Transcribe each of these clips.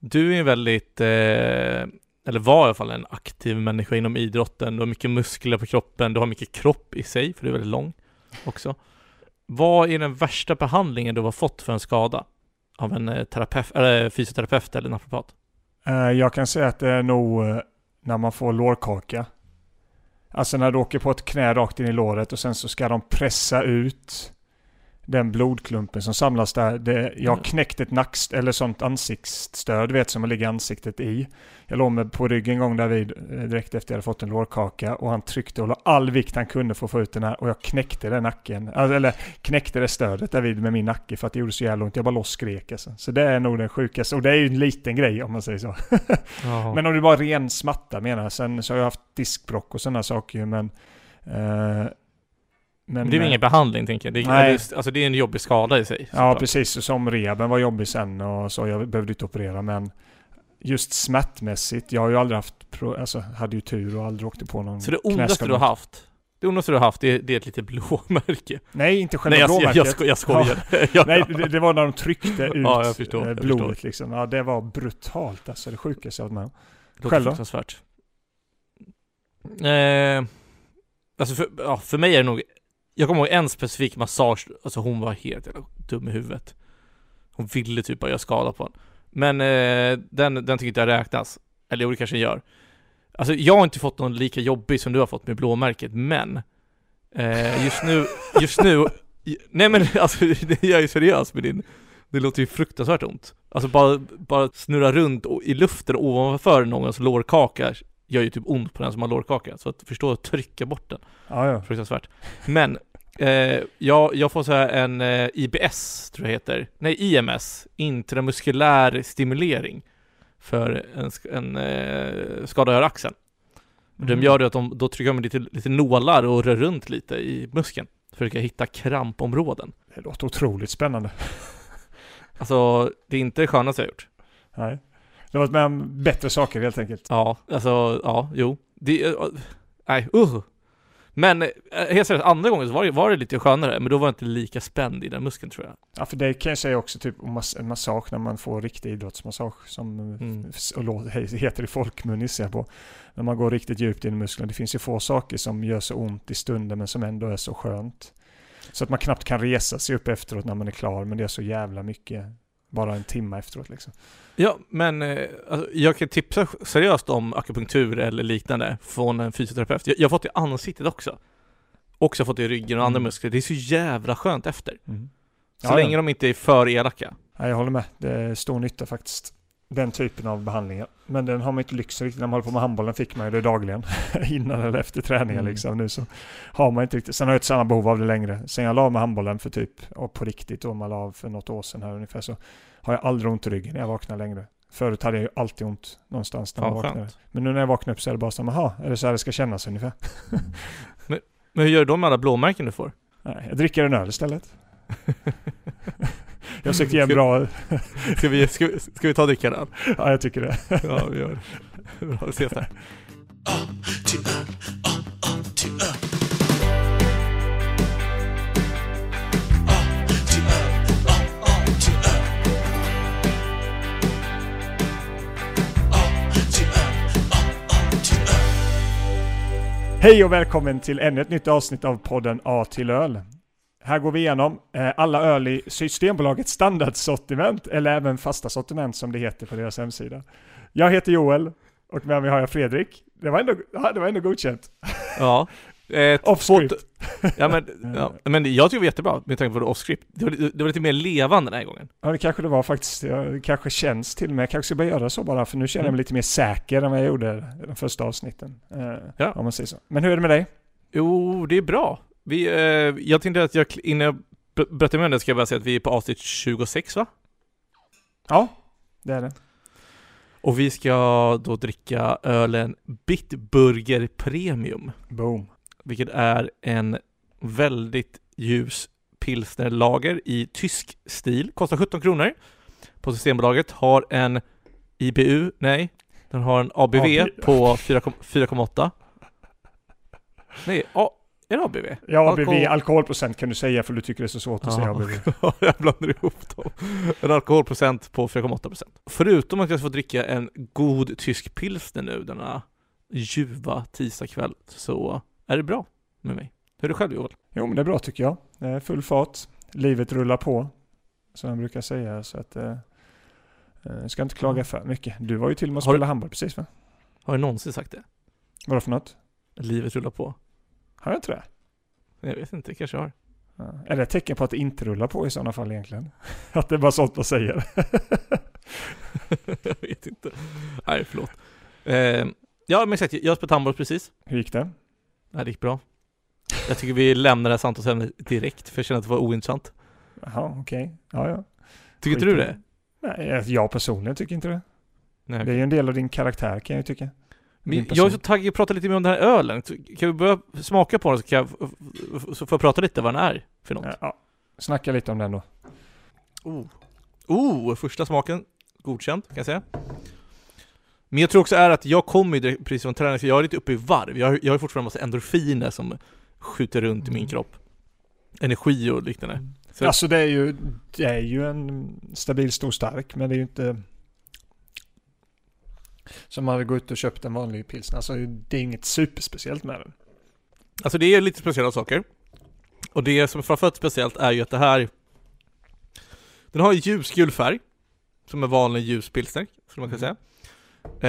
Du är väldigt, eh, eller var i alla fall en aktiv människa inom idrotten. Du har mycket muskler på kroppen, du har mycket kropp i sig, för du är väldigt lång också. Vad är den värsta behandlingen du har fått för en skada? Av en eh, terapeut, eller fysioterapeut eller naprapat? Eh, jag kan säga att det är nog eh, när man får lårkaka. Alltså när du åker på ett knä rakt in i låret och sen så ska de pressa ut den blodklumpen som samlas där. Det, jag har knäckt ett nackst eller sånt ansiktsstöd, du vet som man ligger ansiktet i. Jag låg med på ryggen en gång David eh, direkt efter jag hade fått en lårkaka och han tryckte och la all vikt han kunde för att få ut den här och jag knäckte den nacken. Alltså, Eller knäckte det stödet David med min nacke för att det gjorde så jävla ont. Jag bara loss skrek alltså. Så det är nog den sjukaste. Och det är ju en liten grej om man säger så. Men om det bara ren smatta menar jag. Sen så har jag haft diskbrock och sådana saker men... Eh, men det är väl eh, ingen behandling tänker jag. Det är, Nej. alltså det är en jobbig skada i sig. Ja precis, som rehaben var jobbig sen och så. Jag behövde inte operera men just smärtmässigt. Jag har ju aldrig haft, pro, alltså hade ju tur och aldrig åkte på någon Så det ondaste du har haft, det ondaste du har haft, det är, det är ett litet blåmärke. Nej, inte själva Nej jag, blåmärket. jag, sko, jag skojar. Ja. Nej, det, det var när de tryckte ut Ja, förstår, blodet liksom. Ja, det var brutalt alltså. Det sjukaste jag varit med om. Själv då? Eh, alltså för, ja, för mig är det nog, jag kommer ihåg en specifik massage, alltså hon var helt jävla dum i huvudet. Hon ville typ bara göra skada på en. Men eh, den, den tycker inte jag räknas. Eller jo, det kanske den gör. Alltså jag har inte fått någon lika jobbig som du har fått med blåmärket, men eh, just nu, just nu, nej men alltså jag är ju seriös med din, det låter ju fruktansvärt ont. Alltså bara, bara snurra runt i luften ovanför någons lårkaka gör ju typ ont på den som har lårkaka. Så att förstå att trycka bort den. Ja, ja. Fruktansvärt. Men, eh, jag, jag får så här en eh, IBS, tror jag heter. Nej, IMS. Intramuskulär stimulering. För en, en eh, skada i axeln. Mm. De gör det att de, då trycker de lite, lite nålar och rör runt lite i muskeln. Försöka hitta krampområden. Det låter otroligt spännande. Alltså, det är inte det skönaste jag gjort. Nej. Du har varit med om bättre saker helt enkelt. Ja, alltså, ja, jo. Det, eh, nej, uh. Men eh, helt seriöst, andra gången så var det, var det lite skönare, men då var jag inte lika spänd i den muskeln tror jag. Ja, för det kan jag säga också typ en massage när man får riktig idrottsmassage som Mm. lå- he- heter i folkmun gissar jag på. När man går riktigt djupt in i musklerna. Det finns ju få saker som gör så ont i stunden men som ändå är så skönt. Så att man knappt kan resa sig upp efteråt när man är klar men det är så jävla mycket bara en timme efteråt liksom. Ja, men eh, alltså, jag kan tipsa seriöst om akupunktur eller liknande från en fysioterapeut. Jag, jag har fått det i ansiktet också. Också fått det i ryggen och andra Mm. muskler. Det är så jävla skönt efter. Så Ja, länge ja. de inte är för elaka. Ja, jag håller med. Det är stor nytta faktiskt. Den typen av behandlingar. Men den har man inte lyxen riktigt. När man håller på med handbollen fick man ju det dagligen. Innan eller efter träningen Mm. liksom. Nu så har man inte riktigt. Sen har jag inte samma behov av det längre. Sen jag la av med handbollen för typ, och på riktigt då, man la av för något år sedan här ungefär så har jag aldrig ont i ryggen när jag vaknar längre. Förut hade jag ju alltid ont någonstans när man Fan, vaknade. skönt. Men nu när jag vaknar upp så är det bara så här, jaha, är det så här det ska kännas ungefär? Men hur gör du då med alla blåmärken du får? Nej, jag dricker en öl istället. jag försökte ge en bra, Ska vi, ska, vi- ska vi ta drickan ja jag tycker det. Ja, vi gör det. Bra, vi ses där. Hej och välkommen till ännu ett nytt avsnitt av podden A till öl. Här går vi igenom eh, alla öl i Systembolagets standardsortiment, eller även fasta sortiment som det heter på deras hemsida. Jag heter Joel och med mig har jag Fredrik. Det var ändå, det var ändå godkänt. Ja. Eh, Off script. Ja men, ja, men jag tycker det var jättebra med tanke på det off-script. Det var, det var lite mer levande den här gången. Ja, det kanske det var faktiskt. Det kanske känns till och med. Jag kanske ska börja göra så bara, för nu känner jag mig lite mer säker än vad jag gjorde i de första avsnitten. Eh, Ja. Om man säger så. Men hur är det med dig? Jo, det är bra. Vi, eh, jag tänkte att jag, innan jag berättar med det ska jag bara säga att vi är på avsnitt 26 va? Ja, det är det. Och vi ska då dricka ölen Bitburger Premium. Boom. Vilket är en väldigt ljus pilsnerlager i tysk stil. Kostar 17 kronor. På Systembolaget har en IBU, nej, den har en ABV AB. på 4,- 4,8. Nej, A, är det ABV? Ja, ABV, Alkohol- alkoholprocent kan du säga för du tycker det är så svårt att säga Ja. ABV. Ja, jag blandar ihop dem. En alkoholprocent på 4,8%. Förutom att jag får dricka en god tysk pilsner nu denna ljuva tisdagkväll så är det bra med mig. Hur är det själv Joel? Jo, men det är bra tycker jag. Det är full fart. Livet rullar på, som jag brukar säga. Så att, eh, eh, ska inte klaga för mycket. Du var ju till och med och Har du- spelade handboll precis va? Har jag någonsin sagt det? Vadå för något? Livet rullar på. Har jag inte det? Jag vet inte, kanske har. Ja. Är det ett tecken på att det inte rullar på i sådana fall egentligen? att det är bara sånt man säger. jag vet inte. Nej, förlåt. Eh, ja, men exakt. Jag spelat handboll precis. Hur gick det? Det gick bra. Jag tycker vi lämnar det här samtalsämnet direkt, för jag känner att det var ointressant. Jaha, okej. Ja, ja. Tycker inte du det? Nej, jag- jag personligen tycker inte det. Nej. Det är ju en del av din karaktär kan jag ju tycka. Men jag är så taggad att prata lite mer om den här ölen. Kan vi börja smaka på den så kan jag så får jag prata lite vad den är för något? Ja, ja. Snacka lite om den då. Oh. oh, första smaken godkänd kan jag säga. Men jag tror också är att jag kommer ju precis från träning, så jag är lite uppe i varv. Jag har, jag har fortfarande massa endorfiner som skjuter runt i min Mm. kropp. Energi och liknande. Så- Alltså det är ju, det är ju en stabil stor stark, men det är ju inte som man hade gått ut och köpt en vanlig pilsner. Alltså det är inget superspeciellt med den. Alltså det är lite speciella saker. Och det som är framförallt speciellt är ju att det här Den har en ljusgul färg Som en vanlig ljuspilsner, skulle man kunna säga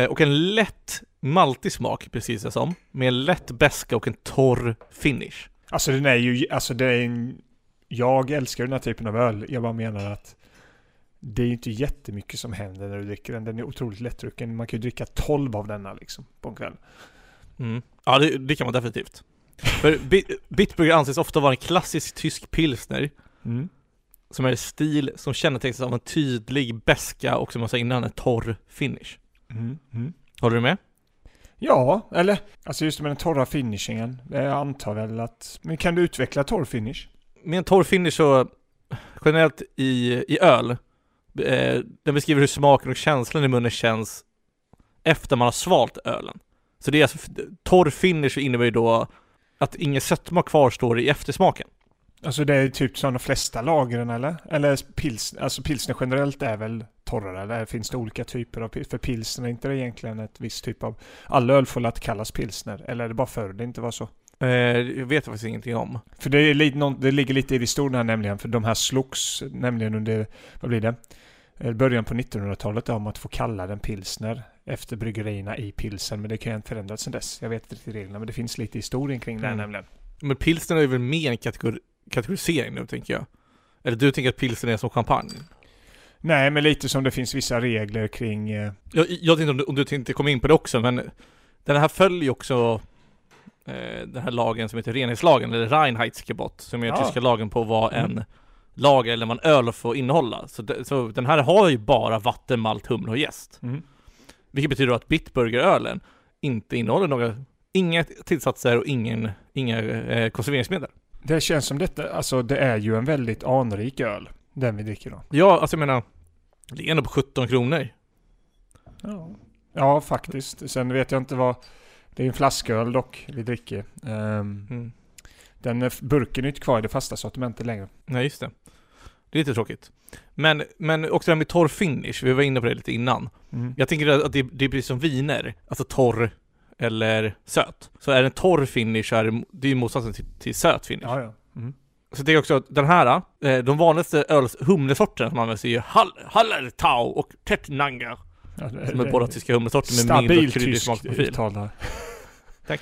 eh, Och en lätt maltig smak, precis som Med en lätt beska och en torr finish Alltså den är ju, alltså det är en, jag älskar den här typen av öl. Jag bara menar att det är ju inte jättemycket som händer när du dricker den. Den är otroligt lättdrucken. Man kan ju dricka 12 av denna liksom på en kväll. mm. Ja det, det kan man definitivt För Bi- Bitburger anses ofta vara en klassisk tysk pilsner Mm. Som är stil som kännetecknas av en tydlig beska och som jag sa innan, en torr finish Mm. Mm. Håller du med? Ja, eller alltså just med den torra finishingen. Jag antar väl att, men kan du utveckla torr finish? med en torr finish så generellt i, i öl, eh, den beskriver hur smaken och känslan i munnen känns efter man har svalt ölen. Så det är alltså, torr finish innebär ju då att ingen sötma kvarstår i eftersmaken. Alltså det är typ som de flesta lagren eller? Eller pils, alltså pilsner generellt är väl torrare? Eller finns det olika typer av pilsner? För pilsner är inte det egentligen ett visst typ av... Alla öl får att kallas pilsner? Eller är det bara förr det inte var så? Eh, jag vet faktiskt ingenting om. För det, är lite, någon- det ligger lite i historien här nämligen. För de här slogs nämligen under, vad blir det? Eh, Början på 1900-talet om att få kalla den pilsner efter bryggerierna i pilsen. Men det kan ju ha förändrats sedan dess. Jag vet inte riktigt reglerna men det finns lite historien kring det här Mm. nämligen. Men pilsner är väl mer en kategori, kategorisering nu tänker jag. Eller du tänker att pilsner är som champagne? Nej men lite som det finns vissa regler kring... Eh, Jag, jag tänkte om du, om du tänkte komma in på det också, men den här följer ju också den här lagen som heter renhetslagen, eller Reinheitsgebot, som är Ja. tyska lagen på vad Mm. en lager eller vad en öl får innehålla. Så, det, så den här har ju bara vatten, malt, humle och jäst. mm. Vilket betyder att Bitburgerölen inte innehåller några, inga tillsatser och ingen, inga eh, konserveringsmedel. Det känns som detta, alltså det är ju en väldigt anrik öl. Den vi dricker då. Ja, alltså jag menar, det ligger ändå på 17 kronor. Ja. Ja, faktiskt. Sen vet jag inte vad... Det är en flasköl dock vi dricker. Ehm, Mm. den burken är inte kvar i det fasta sortimentet längre. Nej, just det. Det är lite tråkigt. Men, men också det här med torr finish, vi var inne på det lite innan. Mm. Jag tänker att det, det är precis som viner, alltså torr eller söt. Så är det en torr finish så är det, det är ju motsatsen till, till söt finish. Ja, ja. Mm. Så det är också att den här, eh, de vanligaste öls, humlesorterna som används är ju Hall, Hallertau och Tettnanger. Som är båda tyska humlesorter med mild Stabil och kryddig tysk smakprofil. uttalare.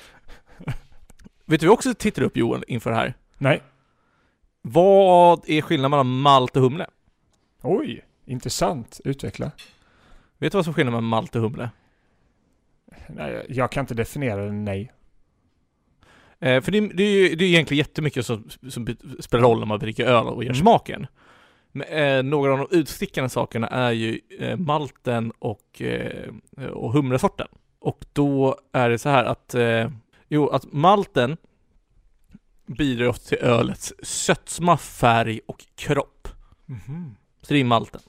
Vet du vi också tittar upp Johan inför det här? Nej. Vad är skillnaden mellan malt och humle? Oj, intressant. Utveckla. Vet du vad som är skillnaden mellan malt och humle? Nej, jag kan inte definiera det, nej. Eh, för det, det, är ju, det är egentligen jättemycket som, som spelar roll när man dricker öl och gör Mm. smaken. Eh, några av de utstickande sakerna är ju eh, malten och, eh, och humlesorten. Och då är det så här att, jo, att malten bidrar ofta till ölets sötma, färg och kropp. Så det är malten.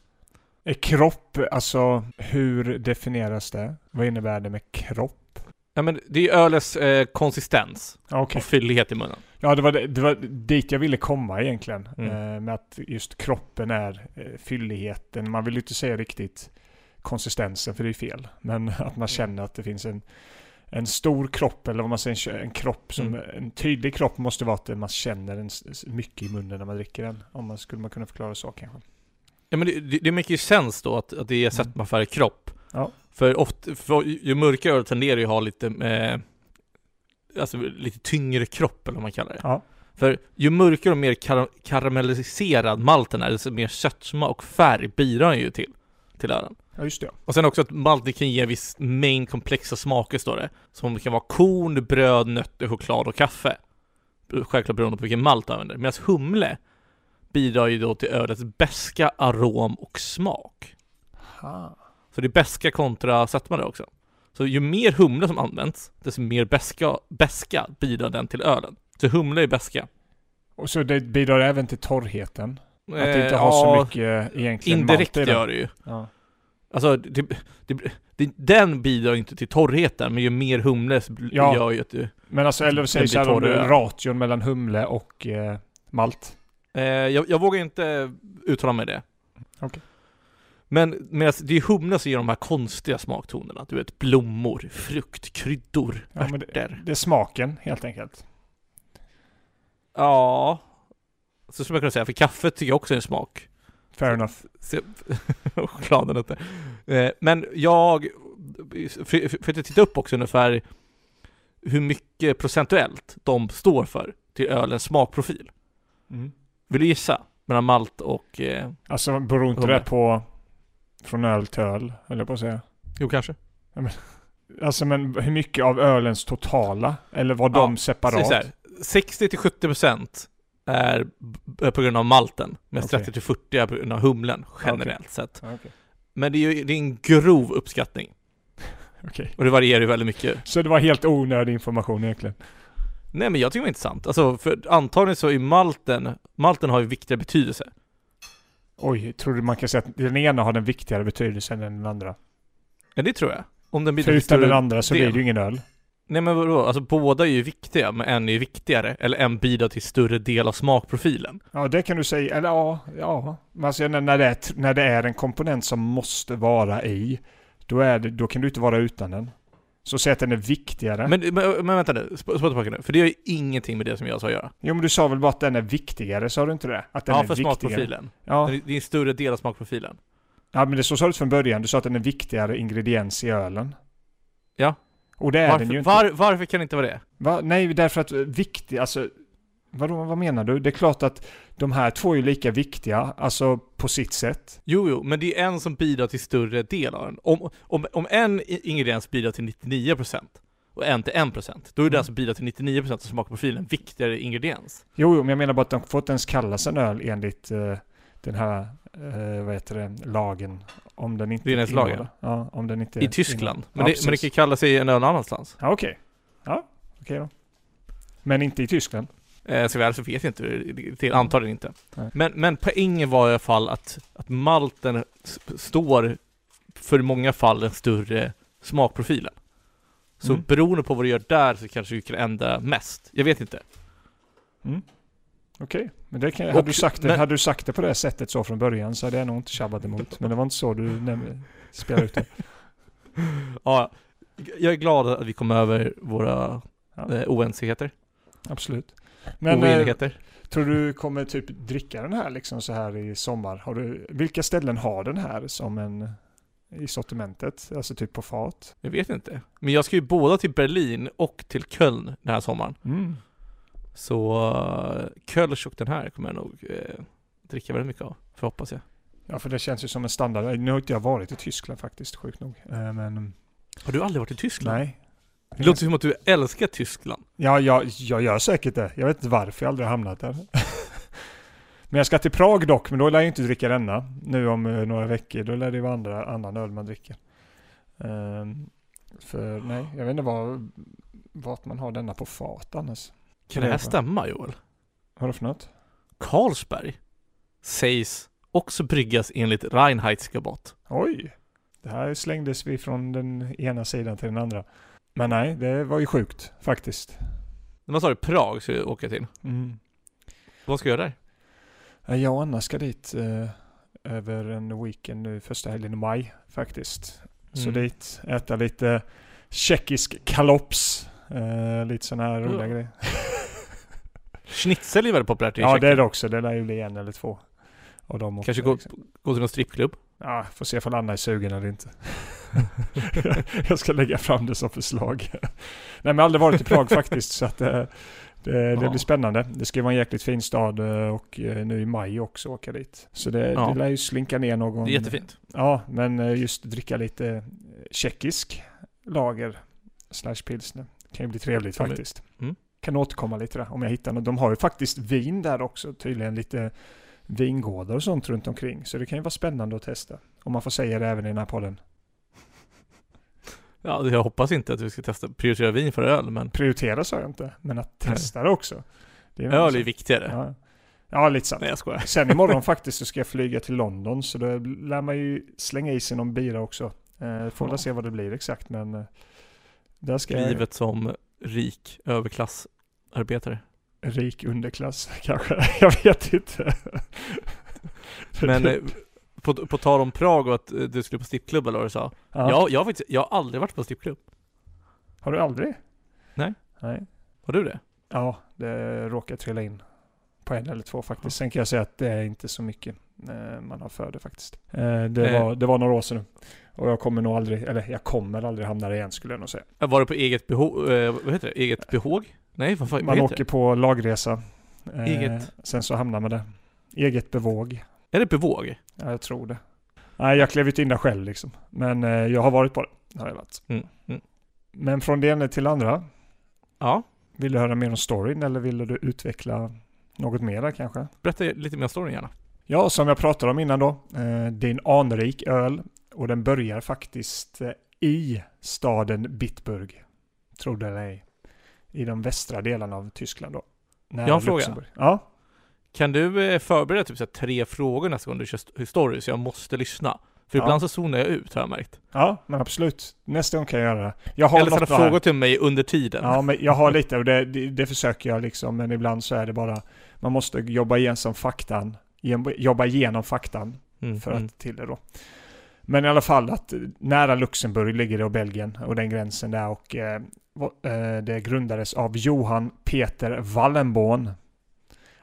Är kropp, alltså hur definieras det? Vad innebär det med kropp? Ja men det är ölets konsistens Okej. och fyllighet i munnen. Ja, det var, det, var dit jag ville komma egentligen. Mm. Eh, med att just kroppen är eh, fylligheten. Man vill ju inte säga riktigt konsistensen, för det är fel. Men att man känner att det finns en, en stor kropp, eller vad man säger, en kropp som... Mm. En tydlig kropp måste vara att man känner en, mycket i munnen när man dricker den. Om man skulle man kunna förklara så kanske. Ja men det, det, det make ju sens då att, att det är sätt Mm. man färgar kropp. Ja. För ofta, för ju mörkare öl tenderar ju att ha lite, eh, alltså lite tyngre kropp eller vad man kallar det. Ja. För ju mörkare och mer kar- karamelliserad malten är, desto mer sötma och färg bidrar den ju till, till ölen. Ja, just det. Och sen också att malten kan ge en viss mängd komplexa smaker står det. Som kan vara korn, bröd, nötter, choklad och kaffe. Självklart beroende på vilken malt du använder. Medan humle bidrar ju då till ölets beska arom och smak. Ha. Så det är beska kontra sötma där också. Så ju mer humle som används, desto mer beska, beska bidrar den till ölen. Så humle är beska. Och så det bidrar även till torrheten. Att det Eh, inte har så ja, mycket egentligen Indirekt malt i gör det ju. Ja. Alltså, det, det, det, den bidrar inte till torrheten, men ju mer humle så Ja. gör ju att du... Men alltså, eller säg Den så här blir om ration mellan humle och eh, malt. Eh, jag, jag vågar inte uttala mig det. Okej. Men medan det är humle som ger de här konstiga smaktonerna. Du vet, blommor, frukt, kryddor, Ja, men det, det är smaken helt enkelt. Ja, så skulle man kunna säga. För kaffet tycker jag också är en smak. Fair enough. Chokladen inte. Eh, men jag för, för för att titta upp också ungefär hur mycket procentuellt de står för till ölens smakprofil. Mm. Vill du gissa? Mellan malt och... Eh, Alltså beror inte det på från öl till öl, eller på att säga. jo, kanske. Alltså men hur mycket av ölens totala? Eller var de Ja, separat? Så, så här, 60-70% är på grund av malten, med Okej. 30-40% är på grund av humlen generellt sett. Ja, Okej. Men det är ju det är en grov uppskattning. Okej. Och det varierar ju väldigt mycket. Så det var helt onödig information egentligen? Nej men jag tycker det var intressant. Alltså för antagligen så är malten, malten har ju viktigare betydelse. Oj, tror du man kan säga att den ena har den viktigare betydelsen än den andra? Ja det tror jag. Om den bidrar För utan den andra så del. blir det ju ingen öl. Nej men vadå? Alltså båda är ju viktiga, men en är ju viktigare. Eller en bidrar till större del av smakprofilen. Ja, det kan du säga. Eller ja, ja. Men alltså, när, när, det är, när det är en komponent som måste vara i, då, är det, då kan du inte vara utan den. Så säg att den är viktigare. Men, men, men vänta nu, spå tillbaka nu. För det har ju ingenting med det som jag sa att göra. Jo, men du sa väl bara att den är viktigare, sa du inte det? Att den Ja, är för viktigare. smakprofilen. Ja. Det är- en större del av smakprofilen. ja, men det så sa du från början. Du sa att den är viktigare ingrediens i ölen. Ja. Och det är den ju Varför, inte. var, varför kan det inte vara det? Va? Nej, därför att viktig, alltså... Vadå, vad menar du? Det är klart att de här två är lika viktiga, alltså på sitt sätt. Jo, jo, men det är en som bidrar till större del av den. Om, om, om en ingrediens bidrar till 99% och en till 1% då är det Mm. den som bidrar till 99% av smakprofilen viktigare ingrediens. Jo, jo, men jag menar bara att de får inte ens kallas en öl enligt eh, den här, eh, vad heter det, lagen. Om den inte Renhetslagen? Ja, om den inte... I Tyskland. innehåller- Men, ja, det, men det kan kalla sig en öl någon annanstans. Ja, okej. Ja, okej då. Men inte i Tyskland? Eh, så väl så vet jag inte det antagligen inte. Nej. Men, men poängen var i alla fall att, att malten står för i många fall den större smakprofilen. Så Mm. beroende på vad du gör där så kanske du kan ändra mest. Jag vet inte. Mm. Okej, men det kan, Och- hade, du sagt det, men- hade du sagt det på det sättet så från början så hade jag nog inte tjabbat emot. Men det var inte så du nämnde, spelade ut det. Ja, jag är glad att vi kom över våra Ja. eh, oenigheter. Absolut. Men eh, tror du kommer typ dricka den här liksom så här i sommar? Har du, vilka ställen har den här som en i sortimentet? Alltså typ på fat? Jag vet inte. Men jag ska ju båda till Berlin och till Köln den här sommaren. Mm. Så uh, Kölsch och den här kommer jag nog eh, dricka väldigt mycket av. För hoppas jag. Ja, för det känns ju som en standard. Nu har inte jag varit i Tyskland faktiskt, sjukt nog. Eh, Men Har du aldrig varit i Tyskland? nej. Det låter som att du älskar Tyskland. Ja, jag, jag gör säkert det. Jag vet inte varför jag aldrig har hamnat där. men jag ska till Prag dock, men då lär jag inte dricka denna. Nu om eh, några veckor, då lär det vara andra, annan öl man dricker. Ehm, för nej, jag vet inte var, vart man har denna på fat annars. Kan det här stämma Joel? Vad det för något? Carlsberg sägs också bryggas enligt Reinheitsgebot. Oj! Det här slängdes vi från den ena sidan till den andra. Men nej, det var ju sjukt faktiskt. När man sa det Prag ska jag åka till. Mm. Vad ska jag göra där? Ja, Jag och Anna ska dit eh, över en weekend nu första helgen i maj faktiskt. Så Mm. dit, äta lite tjeckisk kalops. Eh, lite sådana här roliga Ja. grejer. Schnitzel är väldigt populärt i Ja det är Tjeckien. det också. Det lär ju bli en eller två. Och de också, Kanske gå, liksom. gå till någon strippklubb? Ja, får se om Anna är sugen eller inte. jag ska lägga fram det som förslag. Nej men jag har aldrig varit i Prag faktiskt så att eh, det, det Ja. blir spännande. Det ska ju vara en jäkligt fin stad eh, och eh, nu i maj också åka dit. Så det, Ja. det lär ju slinka ner någon... Det är jättefint. Ja, men just dricka lite tjeckisk lager slash pilsner. Kan ju bli trevligt Kommer- faktiskt. Mm. Kan återkomma lite där om jag hittar något. De har ju faktiskt vin där också, tydligen lite vingårdar och sånt runt omkring. Så det kan ju vara spännande att testa. Om man får säga det även i den här podden. Ja, jag hoppas inte att vi ska testa prioritera vin för öl, men Prioritera sa jag inte, men att testa det också. Det är öl är viktigare. ja. ja, lite sant. Nej, jag skojar. Sen imorgon faktiskt så ska jag flyga till London så då lär man ju slänga i sig någon bira också. Eh, får Ja. se vad det blir exakt men eh, där ska jag Livet som rik överklassarbetare. rik underklass kanske. Jag vet inte. Men eh, på, på tal om Prag och att eh, du skulle på strippklubb eller vad du sa. ja. Jag, jag, har faktiskt, jag har aldrig varit på strippklubb. Har du aldrig? Nej. Nej. Har du det? Ja, det råkar trilla in på en eller två faktiskt. Sen kan jag säga att det är inte så mycket eh, man har för det faktiskt. Eh, det, var, det var några år sedan. Och jag kommer nog aldrig, eller jag kommer aldrig hamna där igen skulle jag nog säga. Var det på eget behov, eh, vad heter det? Eget behåg? Nej, vad, fan- vad Man heter åker på lagresa. Eget. Sen så hamnar man där. Eget bevåg. Är det bevåg? Ja, jag tror det. Nej, jag klev inte in där själv liksom. Men eh, jag har varit på det. Har jag varit. Mm. Mm. Men från det ena till andra. Ja, Vill du höra mer om storyn eller vill du utveckla något mer där kanske? berätta lite mer om storyn gärna. Ja, som jag pratade om innan då. Eh, det är en anrik öl och den börjar faktiskt eh, i staden Bitburg. Tror det eller ej. I de västra delarna av Tyskland då. Nära Jag har en fråga. Ja, Kan du eh, förbereda typ så tre frågor nästa gång du kör story så jag måste lyssna? För Ja. ibland så zonar jag ut har jag märkt. ja, men absolut. Nästa gång kan jag göra det. Jag har Eller ställa frågor till mig under tiden. Ja, men jag har lite och det, det, det försöker jag liksom. Men ibland så är det bara, man måste jobba igenom faktan. Jobba igenom faktan Mm, för mm. att till det då. Men i alla fall att eh, nära Luxemburg ligger det och Belgien och den gränsen där och eh, eh, det grundades av Johan Peter Wallenborn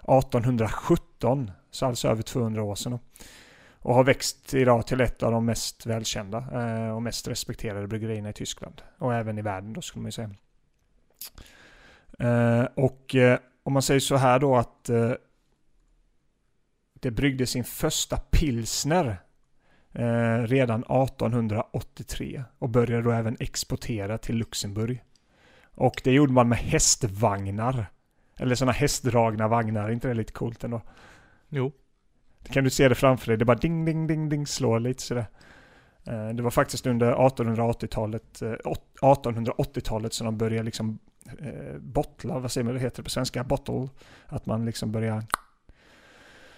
1817, så alltså över 200 år sedan. Och har växt idag till ett av de mest välkända eh, och mest respekterade bryggerierna i Tyskland och även i världen då skulle man ju säga. Eh, och eh, om man säger så här då att det bryggde sin första pilsner eh, redan 1883 och började då även exportera till Luxemburg. Och det gjorde man med hästvagnar. Eller sådana hästdragna vagnar, är inte det lite coolt ändå? Jo. Kan du se det framför dig? Det bara ding, ding, ding, ding, slår lite sådär. Eh, Det var faktiskt under 1880-talet, eh, åt- 1880-talet som de började liksom eh, bottla, vad säger man det heter på svenska? Bottle. Att man liksom börjar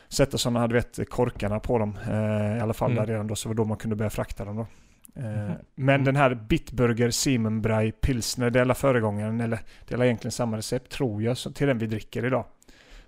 sätta sådana, du vet, korkarna på dem. Eh, I alla fall Mm. där redan då, så var då man kunde börja frakta dem då. Mhm. Men Mm. den här Bitburger Siemenbrei Pilsner, det är föregångaren, eller det är egentligen samma recept tror jag, till den vi dricker idag.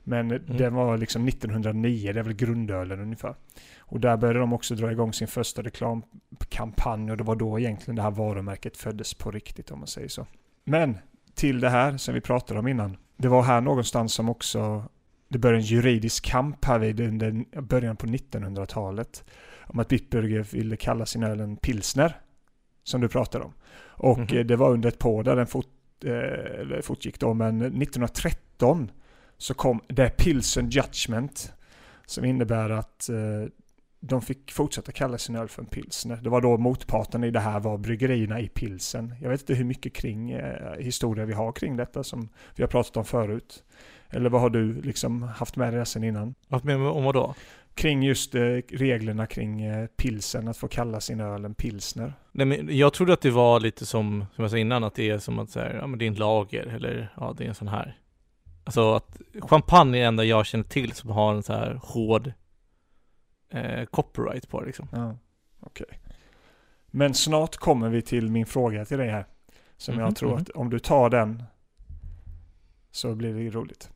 Men Mm. den var liksom 1909, det är väl grundölen ungefär. Och där började de också dra igång sin första reklamkampanj och det var då egentligen det här varumärket föddes på riktigt om man säger så. Men till det här som vi pratade om innan. Det var här någonstans som också det började en juridisk kamp här vid under början på 1900-talet. Om att Bitburger ville kalla sin öl en pilsner. Som du pratade om. Och Mhm. eh, det var under ett på där den fort, eh, fortgick då. Men 1913 så kom The Pilsen Judgment. Som innebär att eh, de fick fortsätta kalla sin öl för en pilsner. Det var då motparten i det här var bryggerierna i pilsen. Jag vet inte hur mycket kring eh, historia vi har kring detta som vi har pratat om förut. Eller vad har du liksom haft med dig sen innan? Vad med om vad då? Kring just eh, reglerna kring eh, pilsen, att få kalla sin öl en pilsner. Nej, men jag trodde att det var lite som, som jag sa innan, att det är som att säga, ja men det är en lager eller ja det är en sån här. Alltså att champagne är det enda jag känner till som har en så här hård eh, copyright på det liksom. Ja, okej. Men snart kommer vi till min fråga till dig här. Som Mhm, jag tror mhm. att om du tar den Så blir det roligt.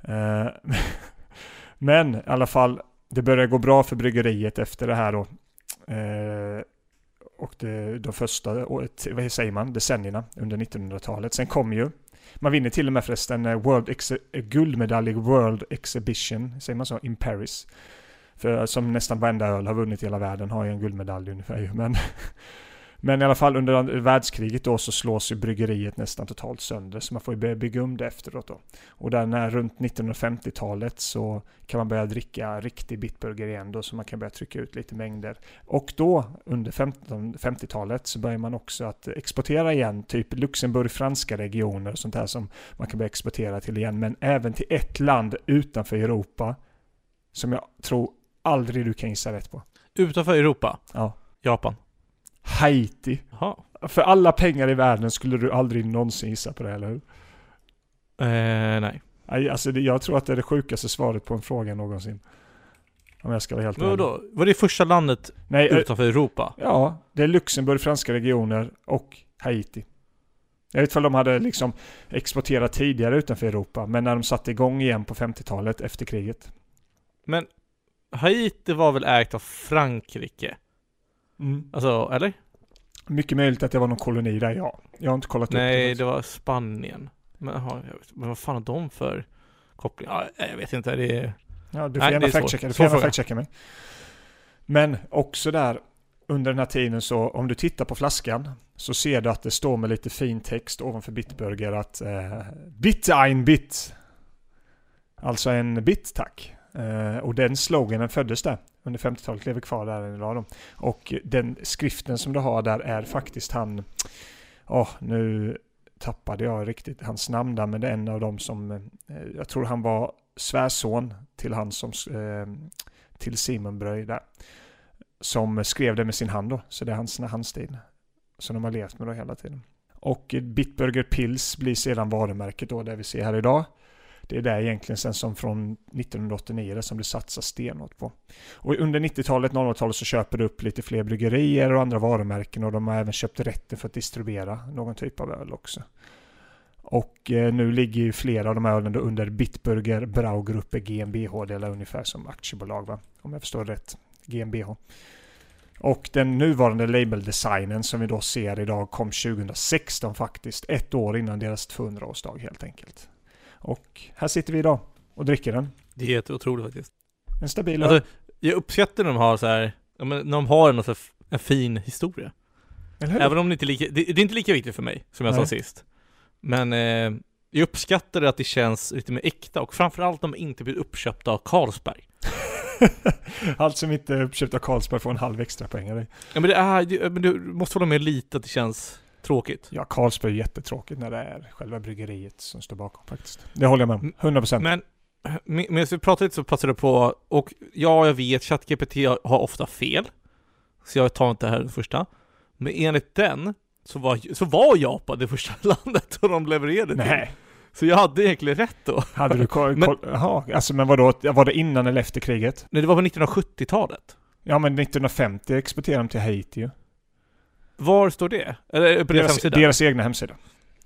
Eh, Men i alla fall, det börjar gå bra för bryggeriet efter det här då. Eh, och det, de första, året- vad säger man, decennierna under 1900-talet. Sen kom ju, man vinner till och med förresten eh, World Ex- guldmedalj i World Exhibition, säger man så, in Paris. För som nästan varenda öl har vunnit i hela världen har ju en guldmedalj ungefär ju. Men, men i alla fall under världskriget då så slås ju bryggeriet nästan totalt sönder. Så man får ju börja bygga om det efteråt då. Och där när runt 1950-talet så kan man börja dricka riktig bitburger igen då så man kan börja trycka ut lite mängder. Och då under 15 50-talet så börjar man också att exportera igen, typ Luxemburg, franska regioner och sånt här som man kan börja exportera till igen. Men även till ett land utanför Europa som jag tror aldrig du kan gissa rätt på. Utanför Europa? Ja. Japan? Haiti. Jaha. För alla pengar i världen skulle du aldrig någonsin gissa på det, eller hur? Eh, nej. Nej, Alltså det, jag tror att det är det sjukaste svaret på en fråga någonsin. Om jag ska vara helt ärlig. vadå? Var det första landet Nej, utanför Europa? ja, det är Luxemburg, franska regioner och Haiti. Jag vet inte om de hade liksom exporterat tidigare utanför Europa, men när de satte igång igen på 50-talet efter kriget. Men Haiti var väl ägt av Frankrike? Alltså, eller? Mycket möjligt att det var någon koloni där, ja. Jag har inte kollat upp Nej, det. det var Spanien. Men, aha, men vad fan har de för koppling? Ja, jag vet inte, det är... Ja, du får Nej, gärna det fact-checka, du får gärna fact-checka mig. Men också där under den här tiden så om du tittar på flaskan så ser du att det står med lite fin text ovanför Bitburger att eh, Bit ein bit. Alltså en bit tack. Eh, och den sloganen föddes där under 50-talet, lever kvar där än idag då. Och den skriften som du har där är faktiskt han, oh, nu tappade jag riktigt hans namn där, men det är en av dem som, eh, jag tror han var svärson till han som, eh, till Simon Bröj där. Som skrev det med sin hand då, så det är hans handstil. Som de har levt med då hela tiden. Och Bitburger Pils blir sedan varumärket då, det vi ser här idag. Det är det egentligen sen som från 1989 det som det satsas stenhårt på. Och under 90-talet, 00-talet så köper det upp lite fler bryggerier och andra varumärken och de har även köpt rätten för att distribuera någon typ av öl också. Och eh, nu ligger ju flera av de här ölen under Bitburger Braugruppe GmbH, det är ungefär som aktiebolag va? Om jag förstår rätt. GmbH. Och den nuvarande labeldesignen som vi då ser idag kom 2016 faktiskt. Ett år innan deras 200-årsdag helt enkelt. Och här sitter vi idag och dricker den. Det är helt otroligt faktiskt. En stabil. Alltså, jag uppskattar när de har så här, när de har en, så här, en fin historia. Eller hur? Även om det inte är lika, det, det är inte lika viktigt för mig, som jag Nej. sa sist. Men eh, jag uppskattar att det känns lite mer äkta och framförallt om de inte blir uppköpta av Carlsberg. Allt som inte är uppköpt av Carlsberg får en halv extra poäng av dig. Ja men det är, det, men du måste hålla med lite att det känns tråkigt. Ja, Carlsberg är jättetråkigt när det är själva bryggeriet som står bakom faktiskt. Det håller jag med om. 100%. Men med- medan vi pratade lite så passade det på, och ja, jag vet, ChatGPT har ofta fel. Så jag tar inte det här den första. Men enligt den så var, så var Japan det första landet som de levererade till. Nej, Så jag hade egentligen rätt då. hade du koll? Men- Jaha, alltså men vadå? Var det innan eller efter kriget? Nej, det var på 1970-talet. Ja, men 1950 exporterade de till Haiti ju. Var står det? Eller på deras Deras, hemsida? deras egna hemsida.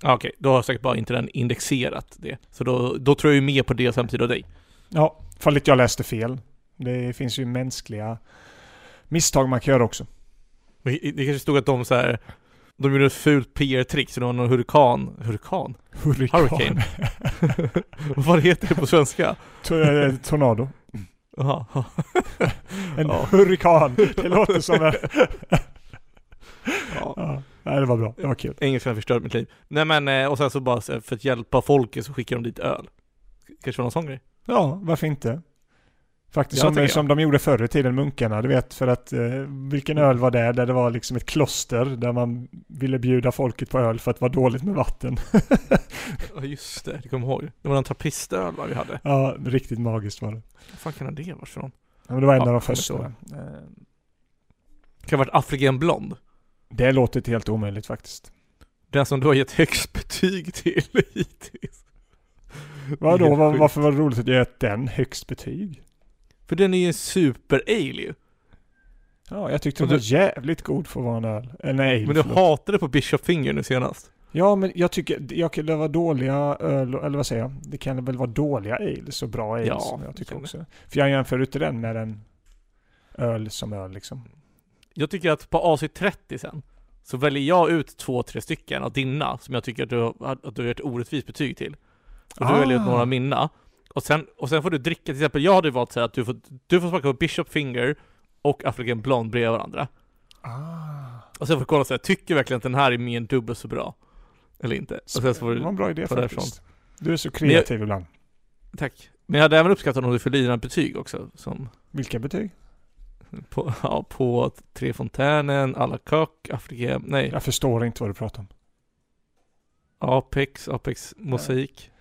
Ah, Okej, då har säkert bara inte den indexerat det. Så då, då tror jag ju mer på deras hemsida och dig. Ja, fall inte jag läste fel. Det finns ju mänskliga misstag man kan göra också. Det kanske stod att de så här. De gjorde ett fult PR-trick, så det var någon hurrikan, hurrikan? Hurrikan. Hurricane. Vad heter det på svenska? Eh, Tornado. Jaha. En Ja. hurrikan. Det låter som en... Ja. ja. Nej, det var bra. Det var kul. Engelskan har förstört mitt liv. Nej men, eh, och sen så bara för att hjälpa folket så skickar de dit öl. Kanske var någon sån grej? Ja, varför inte? Faktiskt Ja, som, jag. som de gjorde förr i tiden, munkarna. Du vet, för att... Eh, vilken öl var det? Där det var liksom ett kloster där man ville bjuda folket på öl för att det var dåligt med vatten. Ja just det, det kommer jag ihåg. Det var en trappistöl vi hade. ja, riktigt magiskt var det. Vad fan kan det ha varit för någon? Ja, men det var en Ja, av de första. Eh, Det kan ha varit African Blond. Det låter inte helt omöjligt faktiskt. Den som du har gett högst betyg till hittills. Vadå, var, varför var det roligt att ge den högst betyg? För den är ju en super-ale ju. Ja, jag tyckte den du- var jävligt god för att vara en öl. Eh, nej, Men du förlåt. hatade på Bishop Finger nu senast. Ja, men jag tycker jag, kan- det var dåliga öl, eller vad säger jag? Det kan väl vara dåliga ales och bra ales Ja, som jag tycker också. För jag jämför inte den med en öl som öl liksom. Jag tycker att på AC30 sen, så väljer jag ut två, tre stycken av dina som jag tycker att du, har- att du har ett orättvist betyg till. Och du Ah. väljer ut några av mina. Och sen, och sen får du dricka, till exempel jag hade valt så att du får, du får smaka på Bishop Finger och African Blonde bredvid varandra. Ah. Och sen får du kolla så här, tycker du verkligen att den här är mer än dubbelt så bra? Eller inte? Och sen så får Det var en du, bra idé ta därifrån. faktiskt. Du är så kreativ ibland. tack. Men jag hade även uppskattat om du fyllde i dina betyg också, som Vilka betyg? På, ja, på Tre Fontänen, à la Coq, Afrika, nej, Jag förstår inte vad du pratar om. Apex, Apex Mosaik.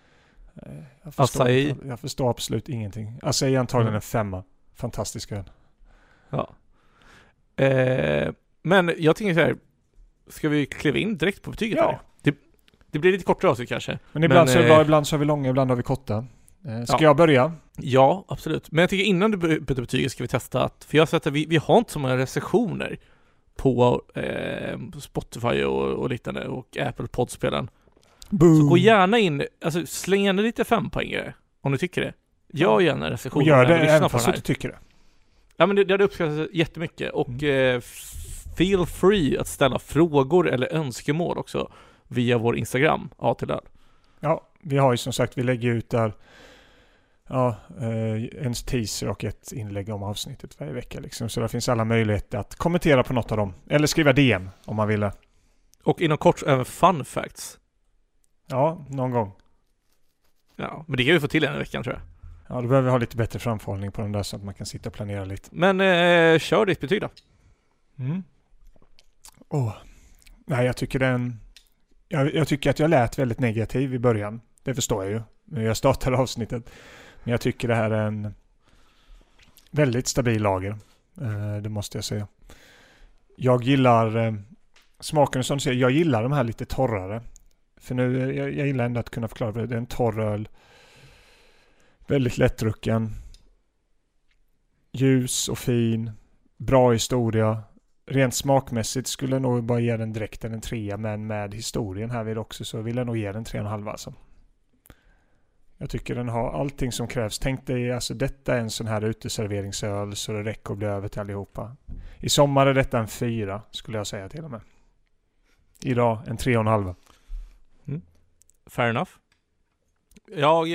Eh, Jag förstår, Acai. inte- jag förstår absolut ingenting. Acai är antagligen Mm. en femma. Fantastisk öl. Ja. Eh, men jag tänker så här, ska vi kliva in direkt på betyget? Ja. Det, det blir lite kortare avsnitt kanske. Men ibland Men, så är eh, bra, ibland så har vi långa, ibland har vi korta. Eh, Ska Ja. jag börja? Ja, absolut. Men jag tycker innan du byter betyget ska vi testa att, för jag har sett att vi, vi har inte så många recensioner på eh, Spotify och, och liknande och Apple poddspelen. Så gå gärna in, alltså släng gärna lite fempoängare om du tycker det. Gör gärna Och recensioner gör när det även fast du inte tycker det. Ja men det, det hade uppskattats jättemycket och Mm. eh, feel free att ställa frågor eller önskemål också via vår Instagram, A till. Ja, vi har ju som sagt, vi lägger ut där ja, eh, en teaser och ett inlägg om avsnittet varje vecka. Liksom. Så det finns alla möjligheter att kommentera på något av dem. Eller skriva DM om man vill. Och inom kort även fun facts. Ja, någon gång. Ja, men det kan vi få till en veckan tror jag. Ja, då behöver vi ha lite bättre framförhållning på den där så att man kan sitta och planera lite. Men eh, kör ditt betyg då. Mm. Åh. Nej, jag tycker den... Jag, jag tycker att jag lät väldigt negativ i början. Det förstår jag ju. När jag startade avsnittet. Men jag tycker det här är en väldigt stabil lager. Eh, det måste jag säga. Jag gillar eh, smaken som du säger. Jag gillar de här lite torrare. För nu, eh, jag, jag gillar ändå att kunna förklara det. Det är en torr öl. Väldigt lättdrucken. Ljus och fin. Bra historia. Rent smakmässigt skulle jag nog bara ge den direkt en trea, men med historien här vid också så vill jag nog ge den tre och en halv alltså. Jag tycker den har allting som krävs. Tänk dig, alltså detta är en sån här uteserveringsöl så det räcker att bli över till allihopa. I sommar är detta en fyra, skulle jag säga till och med. Idag en tre och en halv. Fair enough. Jag,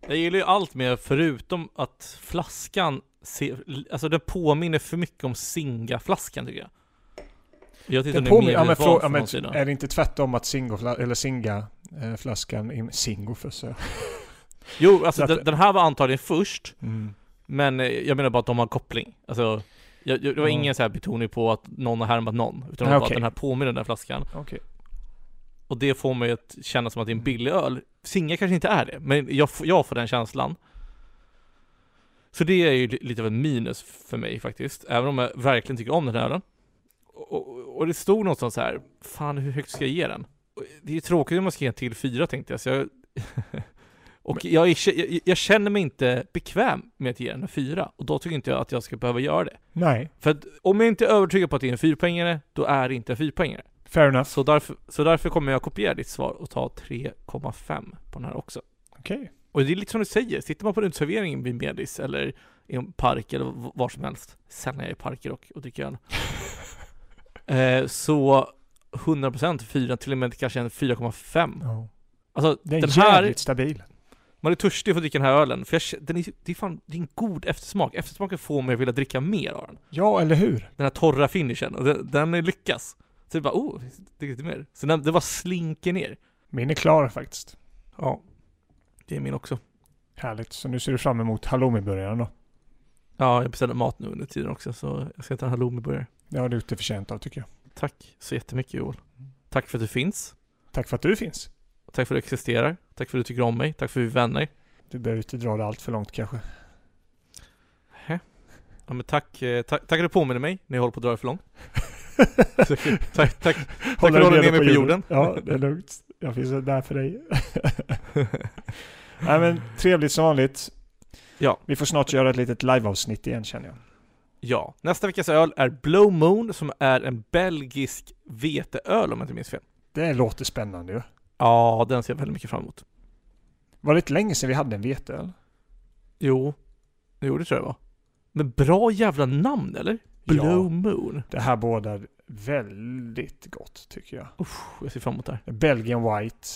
jag gillar ju allt med förutom att flaskan ser, alltså den påminner för mycket om Singa-flaskan tycker jag. Jag tycker Den den är mer ja, men, vald frå, ja, men är det inte tvärtom att Singo, eller Singa eh, Singo för så. Jo, alltså att- den, den här var antagligen först, Mm. men eh, jag menar bara att de har koppling. Alltså, jag, det var Ja. ingen så här betoning på att någon har härmat någon, utan var bara att den här påminner den här flaskan. Okej. Och det får mig att känna som att det är en billig öl. Singa kanske inte är det, men jag, jag får den känslan. Så det är ju li- lite av en minus för mig faktiskt, även om jag verkligen tycker om den här ölen. Och, och, det stod någonstans så här, fan hur högt ska jag ge den? Det är ju tråkigt om man ska ge en till fyra tänkte jag, så jag Och jag, är, jag, jag känner mig inte bekväm med att ge den en fyra, och då tycker inte jag att jag ska behöva göra det. Nej, För att om jag inte är övertygad på att det är en fyrpoängare, då är det inte en fyrpoängare. fair enough. Så därför, så därför kommer jag kopiera ditt svar och ta 3,5 på den här också. Okej. Och det är lite som du säger, sitter man på en uteservering vid Medis eller i en park eller var som helst, jag är i parker och, och dricker öl. eh, så 100% 4, till och med kanske en 4,5. Ja. Alltså Den är den här, jävligt stabil. Man är törstig för att dricka den här ölen, för jag, den är, det är fan, det är en god eftersmak. Eftersmaken får mig att vilja dricka mer av den. Ja, eller hur? Den här torra finishen, och den, den lyckas. Så det bara, oh, det är lite mer. Så den, det bara slinker ner. Min är klar faktiskt. Ja, det är min också. Härligt. Så nu ser du fram emot halloumiburgaren då? Ja, jag beställde mat nu under tiden också, så jag ska ta en halloumiburgare. Det har du inte förtjänt av tycker jag. Tack så jättemycket Joel. Tack för att du finns. Tack för att du finns. Tack för att du existerar. Tack för att du tycker om mig. Tack för att vi är vänner. Du behöver inte dra det allt för långt kanske. Hä? Ja men tack, eh, tack, tack att du påminner mig när jag håller på att dra det för långt. tack, tack, tack att du håller ner mig på jorden. Ja, det är lugnt. Jag finns där för dig. Nej men trevligt som vanligt. Ja. Vi får snart göra ett litet liveavsnitt igen känner jag. Ja, nästa veckas öl är Blow Moon som är en belgisk veteöl om jag inte minns fel. Det låter spännande ju. Ja, den ser jag väldigt mycket fram emot. Var det inte länge sedan vi hade en veteöl? Jo, jo det tror jag var. Men bra jävla namn eller? Blow Ja. Moon. Det här bådar väldigt gott tycker jag. Uff, jag ser fram emot det Belgian White.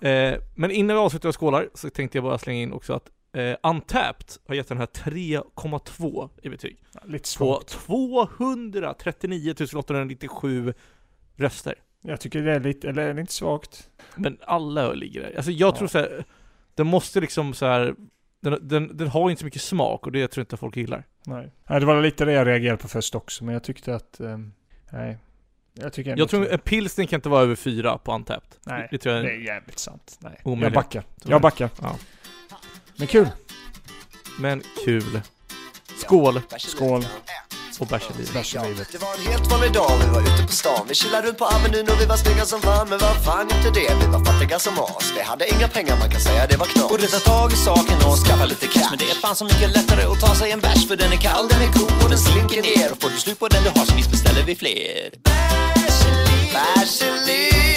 här. Eh, men innan vi avslutar och skålar så tänkte jag bara slänga in också att eh, Untapped har gett den här 3,2 i betyg. Ja, Lite På svagt. 239 897 röster. Jag tycker det är lite, eller är det inte svagt? Men alla öl ligger där. Alltså jag Ja. tror så här, den måste liksom så här. Den, den, den har inte så mycket smak och det tror jag inte folk gillar. Nej. nej. Det var lite det jag reagerade på först också, men jag tyckte att... ehm, nej. Jag tycker Jag tror en pilsner kan inte vara över fyra på Untapped. Nej, det tror jag det är jävligt sant. Nej. Jag backar. Jag backar. Ja. Men kul. Men kul. Skål Skål och bärs livet. Det var en helt vanlig dag, vi var ute på stan. Vi chillade runt på Avenyn och vi var snygga som fan. Men vad fan inte det, vi var fattiga som as. Vi hade inga pengar, man kan säga det var knas. Borde ta tag i saken och skaffa lite cash. Men det är fan så mycket lättare att ta sig en bärs. För den är kall, den är cool och den slinker ner. Och får du slut på den du har så visst beställer vi fler. Bärs i livet. Bärs i livet.